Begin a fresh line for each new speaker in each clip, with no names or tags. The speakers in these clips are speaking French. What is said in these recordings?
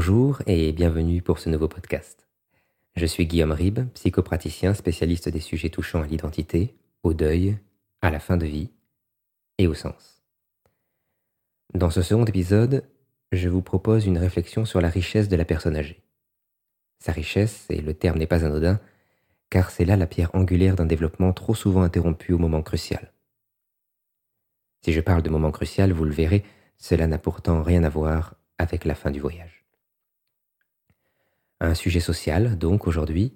Bonjour et bienvenue pour ce nouveau podcast. Je suis Guillaume Ribes, psychopraticien spécialiste des sujets touchant à l'identité, au deuil, à la fin de vie et au sens. Dans ce second épisode, je vous propose une réflexion sur la richesse de la personne âgée. Sa richesse, et le terme n'est pas anodin, car c'est là la pierre angulaire d'un développement trop souvent interrompu au moment crucial. Si je parle de moment crucial, vous le verrez, cela n'a pourtant rien à voir avec la fin du voyage. Un sujet social, donc, aujourd'hui,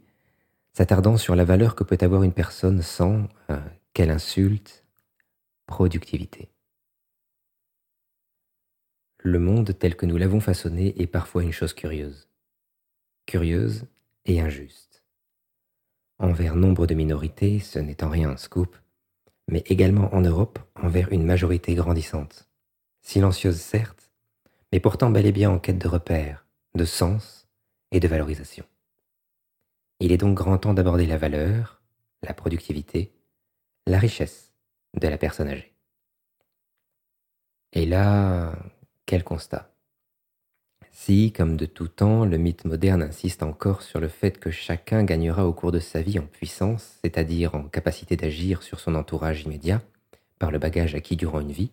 s'attardant sur la valeur que peut avoir une personne sans, euh, quelle insulte, productivité. Le monde tel que nous l'avons façonné est parfois une chose curieuse. Curieuse et injuste. Envers nombre de minorités, ce n'est en rien un scoop, mais également en Europe envers une majorité grandissante. Silencieuse certes, mais pourtant bel et bien en quête de repères, de sens de valorisation. Il est donc grand temps d'aborder la valeur, la productivité, la richesse de la personne âgée. Et là, quel constat Si, comme de tout temps, le mythe moderne insiste encore sur le fait que chacun gagnera au cours de sa vie en puissance, c'est-à-dire en capacité d'agir sur son entourage immédiat, par le bagage acquis durant une vie,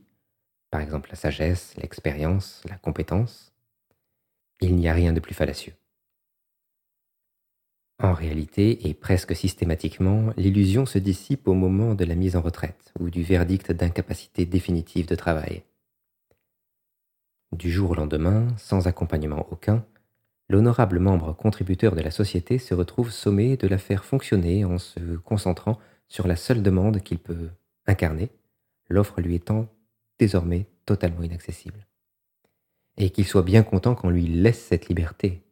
par exemple la sagesse, l'expérience, la compétence, il n'y a rien de plus fallacieux. En réalité, et presque systématiquement, l'illusion se dissipe au moment de la mise en retraite ou du verdict d'incapacité définitive de travail. Du jour au lendemain, sans accompagnement aucun, l'honorable membre contributeur de la société se retrouve sommé de la faire fonctionner en se concentrant sur la seule demande qu'il peut incarner, l'offre lui étant désormais totalement inaccessible. Et qu'il soit bien content qu'on lui laisse cette liberté.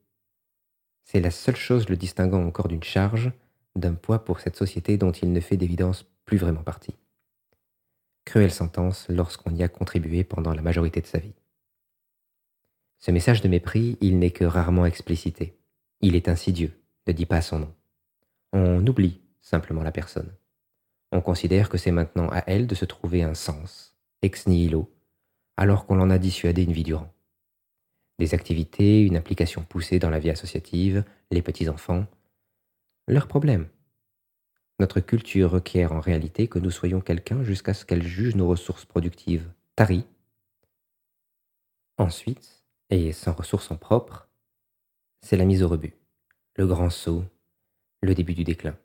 C'est la seule chose le distinguant encore d'une charge, d'un poids pour cette société dont il ne fait d'évidence plus vraiment partie. Cruelle sentence lorsqu'on y a contribué pendant la majorité de sa vie. Ce message de mépris, il n'est que rarement explicité. Il est insidieux, ne dit pas son nom. On oublie simplement la personne. On considère que c'est maintenant à elle de se trouver un sens, ex nihilo, alors qu'on l'en a dissuadé une vie durant. Des activités, une implication poussée dans la vie associative, les petits-enfants, leur problème. Notre culture requiert en réalité que nous soyons quelqu'un jusqu'à ce qu'elle juge nos ressources productives taries. Ensuite, et sans ressources en propre, c'est la mise au rebut, le grand saut, le début du déclin.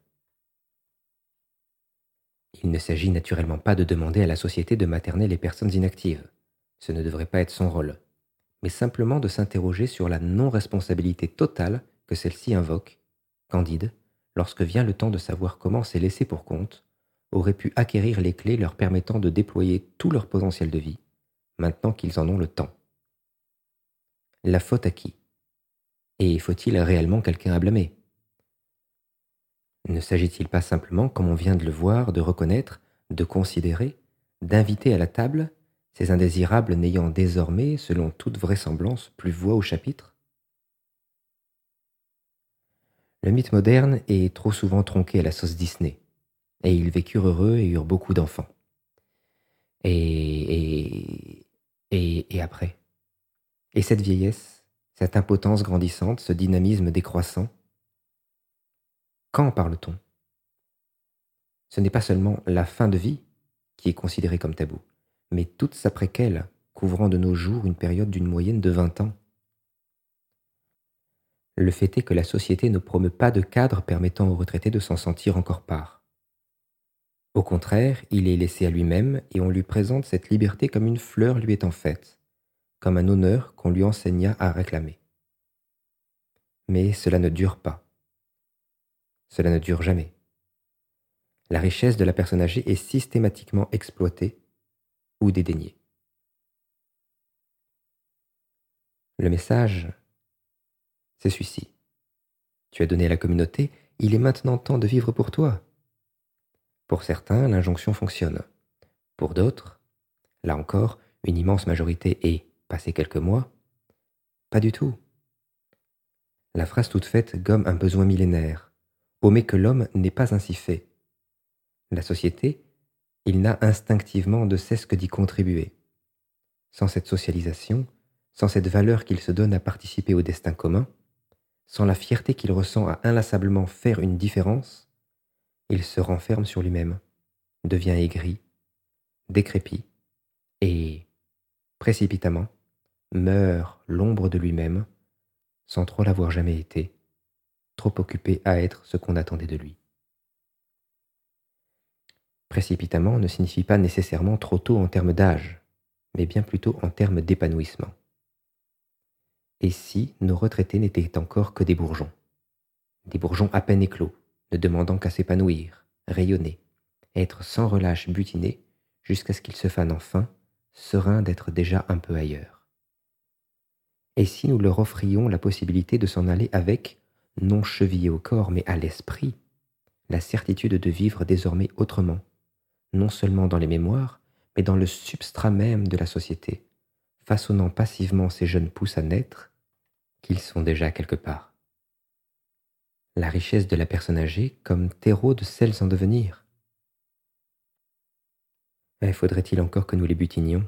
Il ne s'agit naturellement pas de demander à la société de materner les personnes inactives. Ce ne devrait pas être son rôle, mais simplement de s'interroger sur la non-responsabilité totale que celle-ci invoque, candide, lorsque vient le temps de savoir comment ces laissés pour compte auraient pu acquérir les clés leur permettant de déployer tout leur potentiel de vie, maintenant qu'ils en ont le temps. La faute à qui? Et faut-il réellement quelqu'un à blâmer? Ne s'agit-il pas simplement, comme on vient de le voir, de reconnaître, de considérer, d'inviter à la table ces indésirables n'ayant désormais, selon toute vraisemblance, plus voix au chapitre? Le mythe moderne est trop souvent tronqué à la sauce Disney, et ils vécurent heureux et eurent beaucoup d'enfants. Et, et, et après? Et cette vieillesse, cette impotence grandissante, ce dynamisme décroissant, quand parle-t-on? Ce n'est pas seulement la fin de vie qui est considérée comme tabou, mais toute sa préquelle, couvrant de nos jours une période d'une moyenne de 20 ans. Le fait est que la société ne promeut pas de cadre permettant aux retraités de s'en sentir encore part. Au contraire, il est laissé à lui-même et on lui présente cette liberté comme une fleur lui étant faite, comme un honneur qu'on lui enseigna à réclamer. Mais cela ne dure pas. Cela ne dure jamais. La richesse de la personne âgée est systématiquement exploitée ou dédaignée. Le message, c'est celui-ci. Tu as donné à la communauté, il est maintenant temps de vivre pour toi. Pour certains, l'injonction fonctionne. Pour d'autres, là encore, une immense majorité est, passé quelques mois, pas du tout. La phrase toute faite gomme un besoin millénaire, omet que l'homme n'est pas ainsi fait. La société, il n'a instinctivement de cesse que d'y contribuer. Sans cette socialisation, sans cette valeur qu'il se donne à participer au destin commun, sans la fierté qu'il ressent à inlassablement faire une différence, il se renferme sur lui-même, devient aigri, décrépit, et, précipitamment, meurt l'ombre de lui-même, sans trop l'avoir jamais été, trop occupé à être ce qu'on attendait de lui. Précipitamment ne signifie pas nécessairement trop tôt en termes d'âge, mais bien plutôt en termes d'épanouissement. Et si nos retraités n'étaient encore que des bourgeons? Des bourgeons à peine éclos, ne demandant qu'à s'épanouir, rayonner, être sans relâche butinés jusqu'à ce qu'ils se fanent enfin, sereins d'être déjà un peu ailleurs. Et si nous leur offrions la possibilité de s'en aller avec, non chevillé au corps mais à l'esprit, la certitude de vivre désormais autrement, non seulement dans les mémoires, mais dans le substrat même de la société, façonnant passivement ces jeunes pousses à naître, qu'ils sont déjà quelque part. La richesse de la personne âgée comme terreau de celles en devenir. Mais faudrait-il encore que nous les butinions?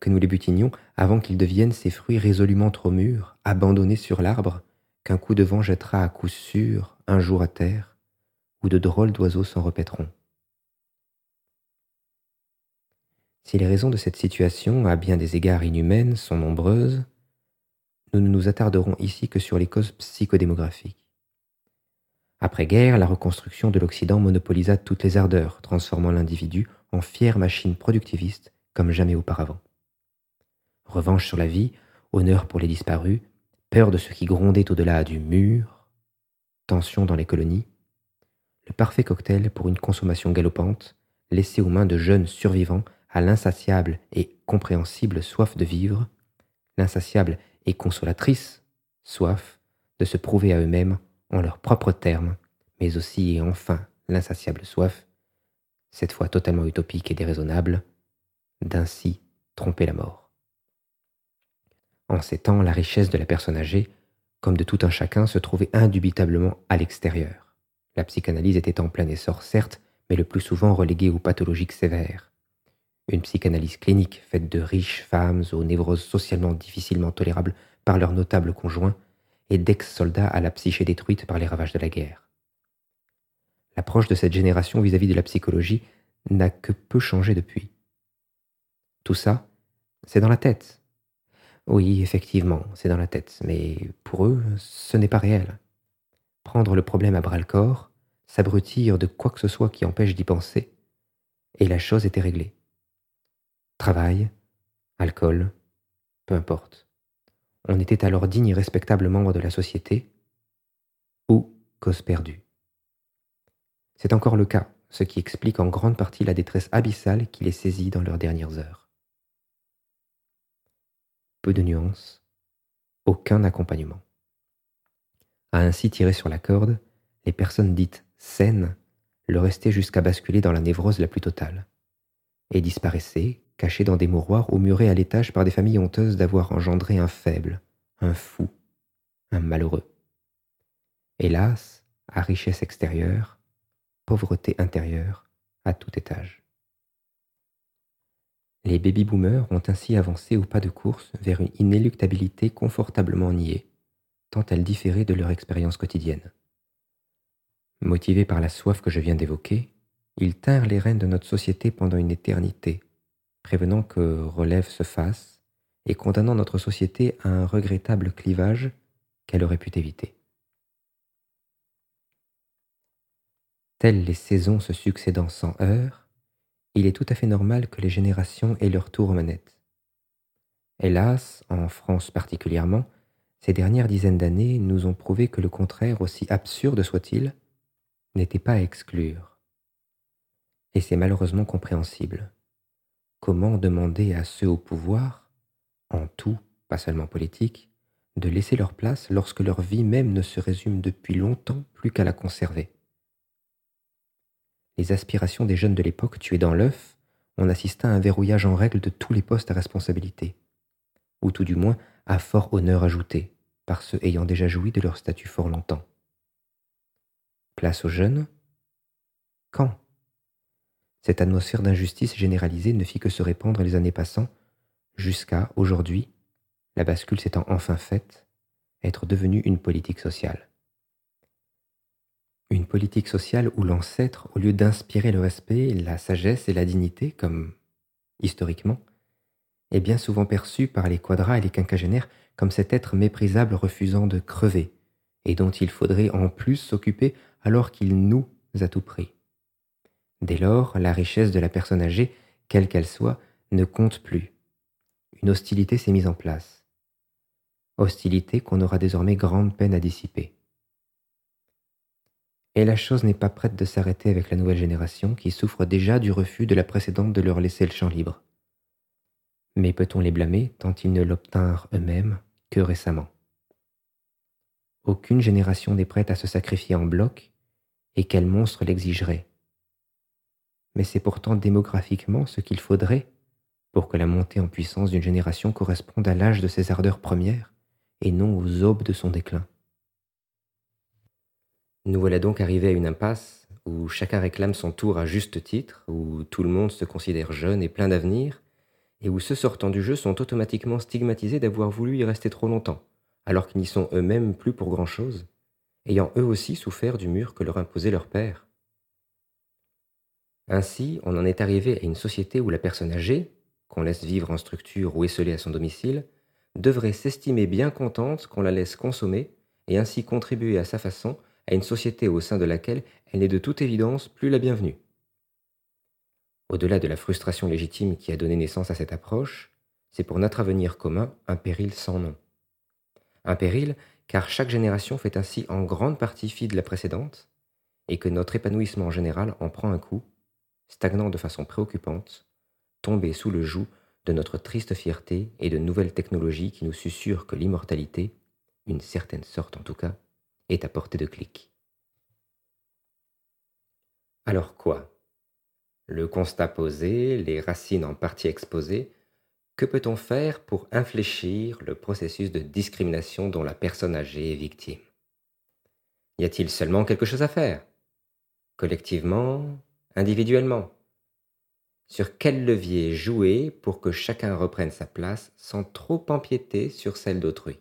Que nous les butinions avant qu'ils deviennent ces fruits résolument trop mûrs, abandonnés sur l'arbre, qu'un coup de vent jettera à coup sûr un jour à terre, où de drôles d'oiseaux s'en repaîtront. Si les raisons de cette situation, à bien des égards inhumaines, sont nombreuses, nous ne nous attarderons ici que sur les causes psychodémographiques. Après-guerre, la reconstruction de l'Occident monopolisa toutes les ardeurs, transformant l'individu en fière machine productiviste comme jamais auparavant. Revanche sur la vie, honneur pour les disparus, peur de ce qui grondait au-delà du mur, tension dans les colonies, le parfait cocktail pour une consommation galopante laissée aux mains de jeunes survivants à l'insatiable et compréhensible soif de vivre, l'insatiable et consolatrice soif de se prouver à eux-mêmes en leurs propres termes, mais aussi et enfin l'insatiable soif, cette fois totalement utopique et déraisonnable, d'ainsi tromper la mort. En ces temps, la richesse de la personne âgée, comme de tout un chacun, se trouvait indubitablement à l'extérieur. La psychanalyse était en plein essor, certes, mais le plus souvent reléguée aux pathologiques sévères une psychanalyse clinique faite de riches femmes aux névroses socialement difficilement tolérables par leurs notables conjoints et d'ex-soldats à la psyché détruite par les ravages de la guerre. L'approche de cette génération vis-à-vis de la psychologie n'a que peu changé depuis. Tout ça, c'est dans la tête. Oui, effectivement, c'est dans la tête, mais pour eux, ce n'est pas réel. Prendre le problème à bras le corps, s'abrutir de quoi que ce soit qui empêche d'y penser, et la chose était réglée. Travail, alcool, peu importe. On était alors digne et respectable membre de la société ou cause perdue. C'est encore le cas, ce qui explique en grande partie la détresse abyssale qui les saisit dans leurs dernières heures. Peu de nuances, aucun accompagnement. Ainsi tirer sur la corde, les personnes dites saines le restaient jusqu'à basculer dans la névrose la plus totale, et disparaissaient cachés dans des mouroirs ou murés à l'étage par des familles honteuses d'avoir engendré un faible, un fou, un malheureux. Hélas, à richesse extérieure, pauvreté intérieure à tout étage. Les baby-boomers ont ainsi avancé au pas de course vers une inéluctabilité confortablement niée, tant elle différait de leur expérience quotidienne. Motivés par la soif que je viens d'évoquer, ils tinrent les rênes de notre société pendant une éternité, prévenant que relève se fasse et condamnant notre société à un regrettable clivage qu'elle aurait pu éviter. Telles les saisons se succédant sans heure, il est tout à fait normal que les générations aient leur tour aux. Hélas, en France particulièrement, ces dernières dizaines d'années nous ont prouvé que le contraire, aussi absurde soit-il, n'était pas à exclure. Et c'est malheureusement compréhensible. Comment demander à ceux au pouvoir, en tout, pas seulement politique, de laisser leur place lorsque leur vie même ne se résume depuis longtemps plus qu'à la conserver Les aspirations des jeunes de l'époque tuées dans l'œuf, on assista à un verrouillage en règle de tous les postes à responsabilité, ou tout du moins à fort honneur ajouté par ceux ayant déjà joui de leur statut fort longtemps. Place aux jeunes Quand cette atmosphère d'injustice généralisée ne fit que se répandre les années passant, jusqu'à, aujourd'hui, la bascule s'étant enfin faite, être devenue une politique sociale. Une politique sociale où l'ancêtre, au lieu d'inspirer le respect, la sagesse et la dignité, comme historiquement, est bien souvent perçu par les quadras et les quinquagénaires comme cet être méprisable refusant de crever, et dont il faudrait en plus s'occuper alors qu'il nous a tout pris. Dès lors, la richesse de la personne âgée, quelle qu'elle soit, ne compte plus. Une hostilité s'est mise en place. Hostilité qu'on aura désormais grande peine à dissiper. Et la chose n'est pas prête de s'arrêter avec la nouvelle génération qui souffre déjà du refus de la précédente de leur laisser le champ libre. Mais peut-on les blâmer tant ils ne l'obtinrent eux-mêmes que récemment? Aucune génération n'est prête à se sacrifier en bloc, et quel monstre l'exigerait? Mais c'est pourtant démographiquement ce qu'il faudrait pour que la montée en puissance d'une génération corresponde à l'âge de ses ardeurs premières et non aux aubes de son déclin. Nous voilà donc arrivés à une impasse où chacun réclame son tour à juste titre, où tout le monde se considère jeune et plein d'avenir, et où ceux sortant du jeu sont automatiquement stigmatisés d'avoir voulu y rester trop longtemps, alors qu'ils n'y sont eux-mêmes plus pour grand-chose, ayant eux aussi souffert du mur que leur imposait leur père. Ainsi, on en est arrivé à une société où la personne âgée, qu'on laisse vivre en structure ou esselée à son domicile, devrait s'estimer bien contente qu'on la laisse consommer et ainsi contribuer à sa façon à une société au sein de laquelle elle n'est de toute évidence plus la bienvenue. Au-delà de la frustration légitime qui a donné naissance à cette approche, c'est pour notre avenir commun un péril sans nom. Un péril car chaque génération fait ainsi en grande partie fi de la précédente, et que notre épanouissement général en prend un coup, stagnant de façon préoccupante, tombé sous le joug de notre triste fierté et de nouvelles technologies qui nous susurrent que l'immortalité, une certaine sorte en tout cas, est à portée de clic. Alors quoi? Le constat posé, les racines en partie exposées, que peut-on faire pour infléchir le processus de discrimination dont la personne âgée est victime? Y a-t-il seulement quelque chose à faire? Collectivement Individuellement. Sur quel levier jouer pour que chacun reprenne sa place sans trop empiéter sur celle d'autrui?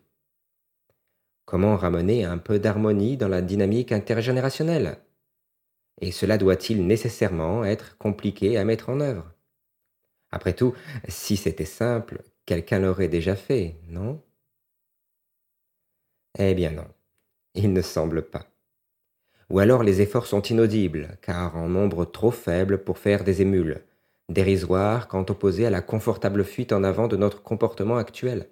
Comment ramener un peu d'harmonie dans la dynamique intergénérationnelle? Et cela doit-il nécessairement être compliqué à mettre en œuvre? Après tout, si c'était simple, quelqu'un l'aurait déjà fait, non? Eh bien non, il ne semble pas. Ou alors les efforts sont inaudibles, car en nombre trop faible pour faire des émules, dérisoires quand opposés à la confortable fuite en avant de notre comportement actuel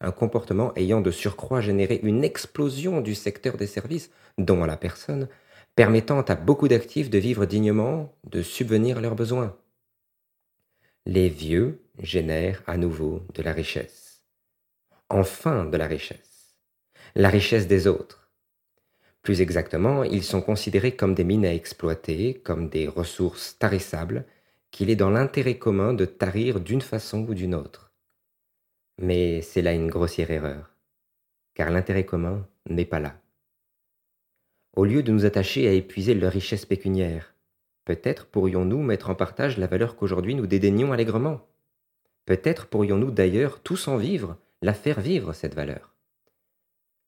un comportement ayant de surcroît généré une explosion du secteur des services, dont à la personne, permettant à beaucoup d'actifs de vivre dignement, de subvenir à leurs besoins. Les vieux génèrent à nouveau de la richesse. Enfin de la richesse. La richesse des autres. Plus exactement, ils sont considérés comme des mines à exploiter, comme des ressources tarissables, qu'il est dans l'intérêt commun de tarir d'une façon ou d'une autre. Mais c'est là une grossière erreur, car l'intérêt commun n'est pas là. Au lieu de nous attacher à épuiser leur richesse pécuniaire, peut-être pourrions-nous mettre en partage la valeur qu'aujourd'hui nous dédaignons allègrement. Peut-être pourrions-nous d'ailleurs tous en vivre, la faire vivre, cette valeur.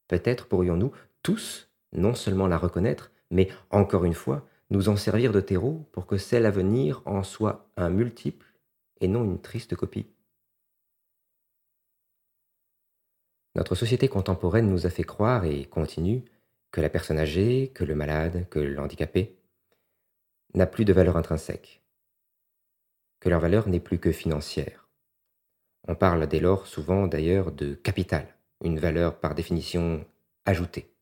Peut-être pourrions-nous tous non seulement la reconnaître, mais encore une fois, nous en servir de terreau pour que celle à venir en soit un multiple et non une triste copie. Notre société contemporaine nous a fait croire et continue que la personne âgée, que le malade, que l'handicapé n'a plus de valeur intrinsèque, que leur valeur n'est plus que financière. On parle dès lors souvent d'ailleurs de capital, une valeur par définition ajoutée.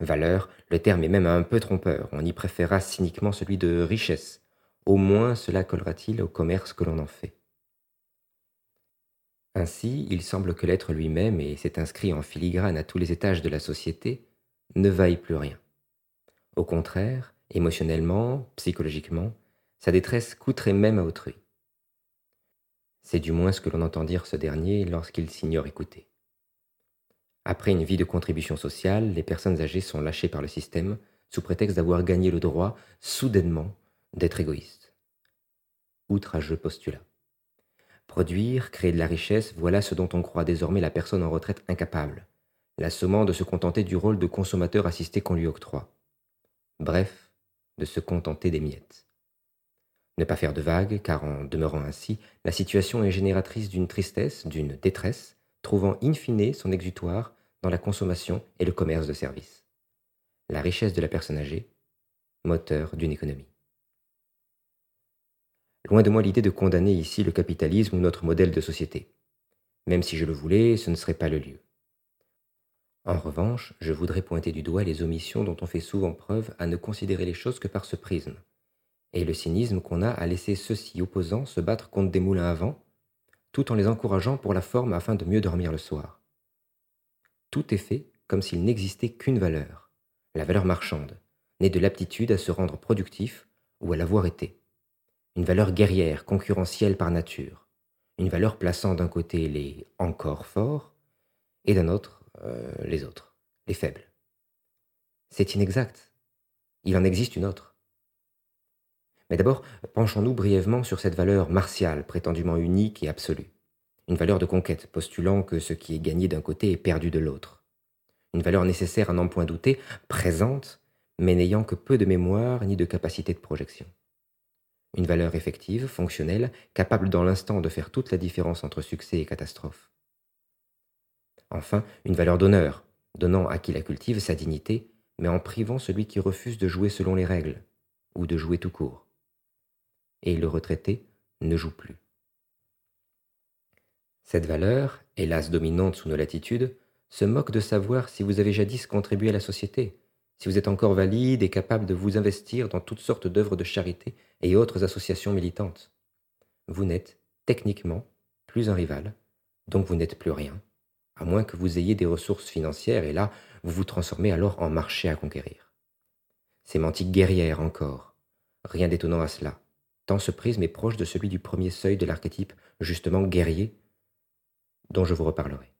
Valeur, le terme est même un peu trompeur, on y préférera cyniquement celui de richesse, au moins cela collera-t-il au commerce que l'on en fait. Ainsi, il semble que l'être lui-même, et c'est inscrit en filigrane à tous les étages de la société, ne vaille plus rien. Au contraire, émotionnellement, psychologiquement, sa détresse coûterait même à autrui. C'est du moins ce que l'on entend dire ce dernier lorsqu'il s'ignore écouter. Après une vie de contribution sociale, les personnes âgées sont lâchées par le système sous prétexte d'avoir gagné le droit, soudainement, d'être égoïstes. Outrageux postulat. Produire, créer de la richesse, voilà ce dont on croit désormais la personne en retraite incapable, l'assommant de se contenter du rôle de consommateur assisté qu'on lui octroie. Bref, de se contenter des miettes. Ne pas faire de vagues, car en demeurant ainsi, la situation est génératrice d'une tristesse, d'une détresse, trouvant in fine son exutoire la consommation et le commerce de services. La richesse de la personne âgée, moteur d'une économie. Loin de moi l'idée de condamner ici le capitalisme ou notre modèle de société. Même si je le voulais, ce ne serait pas le lieu. En revanche, je voudrais pointer du doigt les omissions dont on fait souvent preuve à ne considérer les choses que par ce prisme, et le cynisme qu'on a à laisser ceux-ci opposants se battre contre des moulins à vent, tout en les encourageant pour la forme afin de mieux dormir le soir. Tout est fait comme s'il n'existait qu'une valeur, la valeur marchande, née de l'aptitude à se rendre productif ou à l'avoir été une valeur guerrière, concurrentielle par nature, une valeur plaçant d'un côté les encore forts et d'un autre euh, les autres, les faibles. C'est inexact. Il en existe une autre. Mais d'abord, penchons-nous brièvement sur cette valeur martiale, prétendument unique et absolue. Une valeur de conquête, postulant que ce qui est gagné d'un côté est perdu de l'autre. Une valeur nécessaire à n'en point douter, présente, mais n'ayant que peu de mémoire ni de capacité de projection une valeur effective, fonctionnelle, capable dans l'instant de faire toute la différence entre succès et catastrophe. Enfin, une valeur d'honneur, donnant à qui la cultive sa dignité, mais en privant celui qui refuse de jouer selon les règles, ou de jouer tout court. Et le retraité ne joue plus. Cette valeur, hélas dominante sous nos latitudes, se moque de savoir si vous avez jadis contribué à la société, si vous êtes encore valide et capable de vous investir dans toutes sortes d'œuvres de charité et autres associations militantes. Vous n'êtes, techniquement, plus un rival, donc vous n'êtes plus rien, à moins que vous ayez des ressources financières, et là, vous vous transformez alors en marché à conquérir. Sémantique guerrière encore. Rien d'étonnant à cela, tant ce prisme est proche de celui du premier seuil de l'archétype, justement guerrier, dont je vous reparlerai.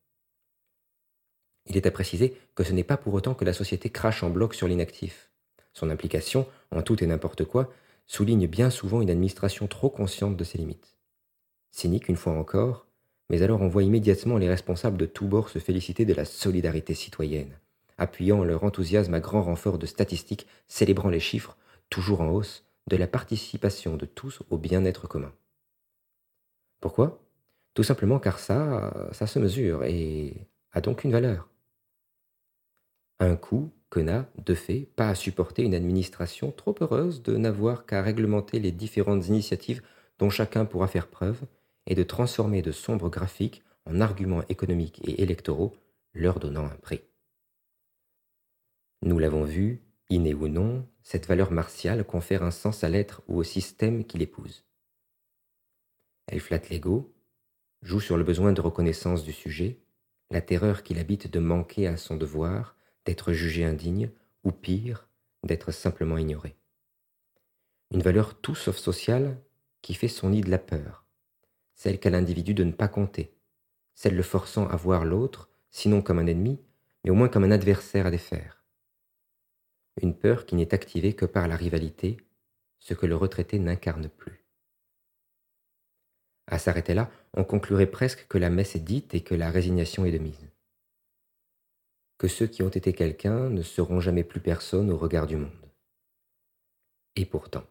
Il est à préciser que ce n'est pas pour autant que la société crache en bloc sur l'inactif. Son implication, en tout et n'importe quoi, souligne bien souvent une administration trop consciente de ses limites. Cynique une fois encore, mais alors on voit immédiatement les responsables de tous bords se féliciter de la solidarité citoyenne, appuyant leur enthousiasme à grand renfort de statistiques célébrant les chiffres, toujours en hausse, de la participation de tous au bien-être commun. Pourquoi? Tout simplement car ça, ça se mesure et a donc une valeur un coût que n'a, de fait, pas à supporter une administration trop heureuse de n'avoir qu'à réglementer les différentes initiatives dont chacun pourra faire preuve et de transformer de sombres graphiques en arguments économiques et électoraux, leur donnant un prix. Nous l'avons vu, inné ou non, cette valeur martiale confère un sens à l'être ou au système qui l'épouse. Elle flatte l'ego, joue sur le besoin de reconnaissance du sujet, la terreur qu'il habite de manquer à son devoir, d'être jugé indigne, ou pire, d'être simplement ignoré. Une valeur tout sauf sociale qui fait son nid de la peur, celle qu'a l'individu de ne pas compter, celle le forçant à voir l'autre, sinon comme un ennemi, mais au moins comme un adversaire à défaire. Une peur qui n'est activée que par la rivalité, ce que le retraité n'incarne plus. À s'arrêter là, on conclurait presque que la messe est dite et que la résignation est de mise que ceux qui ont été quelqu'un ne seront jamais plus personne au regard du monde. Et pourtant.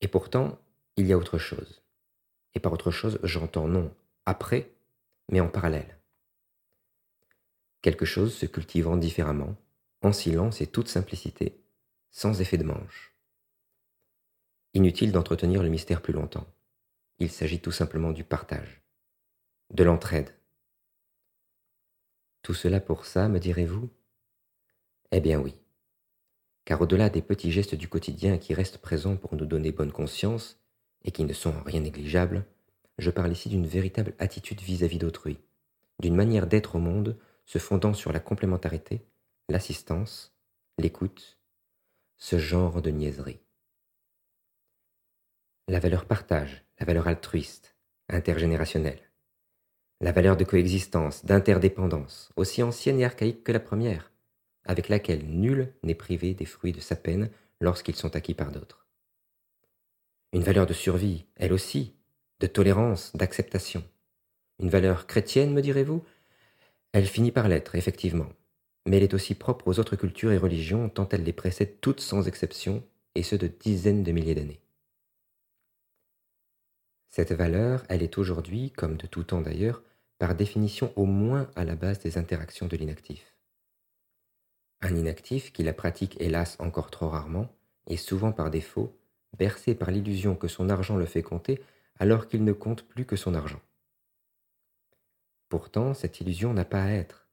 Et pourtant, il y a autre chose. Et par autre chose, j'entends non après, mais en parallèle. Quelque chose se cultivant différemment, en silence et toute simplicité, sans effet de manche. Inutile d'entretenir le mystère plus longtemps. Il s'agit tout simplement du partage, de l'entraide, tout cela pour ça, me direz-vous? Eh bien oui. Car au-delà des petits gestes du quotidien qui restent présents pour nous donner bonne conscience, et qui ne sont en rien négligeables, je parle ici d'une véritable attitude vis-à-vis d'autrui, d'une manière d'être au monde se fondant sur la complémentarité, l'assistance, l'écoute, ce genre de niaiserie. La valeur partage, la valeur altruiste, intergénérationnelle, la valeur de coexistence, d'interdépendance, aussi ancienne et archaïque que la première, avec laquelle nul n'est privé des fruits de sa peine lorsqu'ils sont acquis par d'autres. Une valeur de survie, elle aussi, de tolérance, d'acceptation. Une valeur chrétienne, me direz-vous? Elle finit par l'être, effectivement, mais elle est aussi propre aux autres cultures et religions tant elle les précède toutes sans exception, et ce de dizaines de milliers d'années. Cette valeur, elle est aujourd'hui, comme de tout temps d'ailleurs, par définition au moins à la base des interactions de l'inactif. Un inactif qui la pratique hélas encore trop rarement, et souvent par défaut, bercé par l'illusion que son argent le fait compter alors qu'il ne compte plus que son argent. Pourtant, cette illusion n'a pas à être,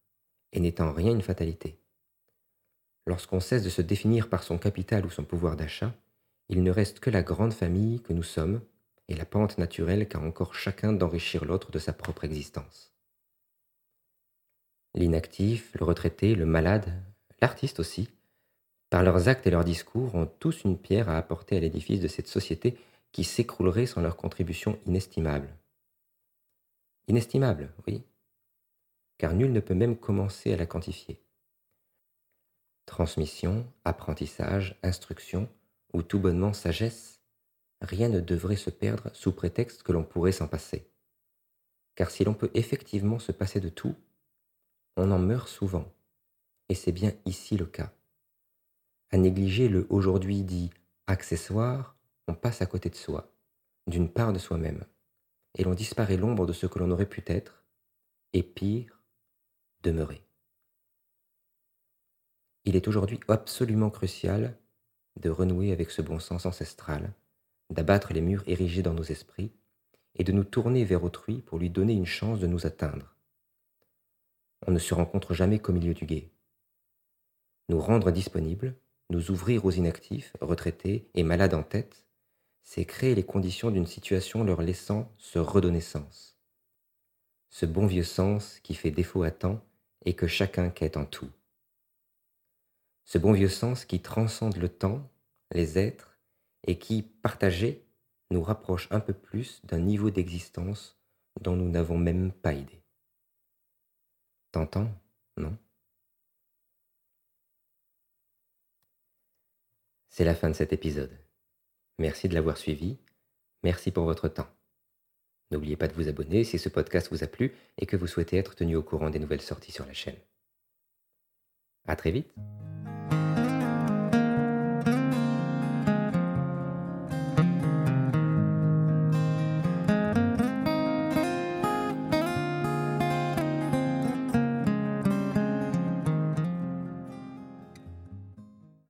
et n'est en rien une fatalité. Lorsqu'on cesse de se définir par son capital ou son pouvoir d'achat, il ne reste que la grande famille que nous sommes et la pente naturelle qu'a encore chacun d'enrichir l'autre de sa propre existence. L'inactif, le retraité, le malade, l'artiste aussi, par leurs actes et leurs discours, ont tous une pierre à apporter à l'édifice de cette société qui s'écroulerait sans leur contribution inestimable. Inestimable, oui, car nul ne peut même commencer à la quantifier. Transmission, apprentissage, instruction, ou tout bonnement sagesse, rien ne devrait se perdre sous prétexte que l'on pourrait s'en passer. Car si l'on peut effectivement se passer de tout, on en meurt souvent, et c'est bien ici le cas. À négliger le aujourd'hui dit accessoire, on passe à côté de soi, d'une part de soi-même, et l'on disparaît l'ombre de ce que l'on aurait pu être, et pire, demeurer. Il est aujourd'hui absolument crucial de renouer avec ce bon sens ancestral, d'abattre les murs érigés dans nos esprits, et de nous tourner vers autrui pour lui donner une chance de nous atteindre. On ne se rencontre jamais qu'au milieu du guet. Nous rendre disponibles, nous ouvrir aux inactifs, retraités et malades en tête, c'est créer les conditions d'une situation leur laissant se redonner sens. Ce bon vieux sens qui fait défaut à temps et que chacun quête en tout. Ce bon vieux sens qui transcende le temps, les êtres, et qui, partagé, nous rapproche un peu plus d'un niveau d'existence dont nous n'avons même pas idée. T'entends, non? C'est la fin de cet épisode. Merci de l'avoir suivi. Merci pour votre temps. N'oubliez pas de vous abonner si ce podcast vous a plu et que vous souhaitez être tenu au courant des nouvelles sorties sur la chaîne. À très vite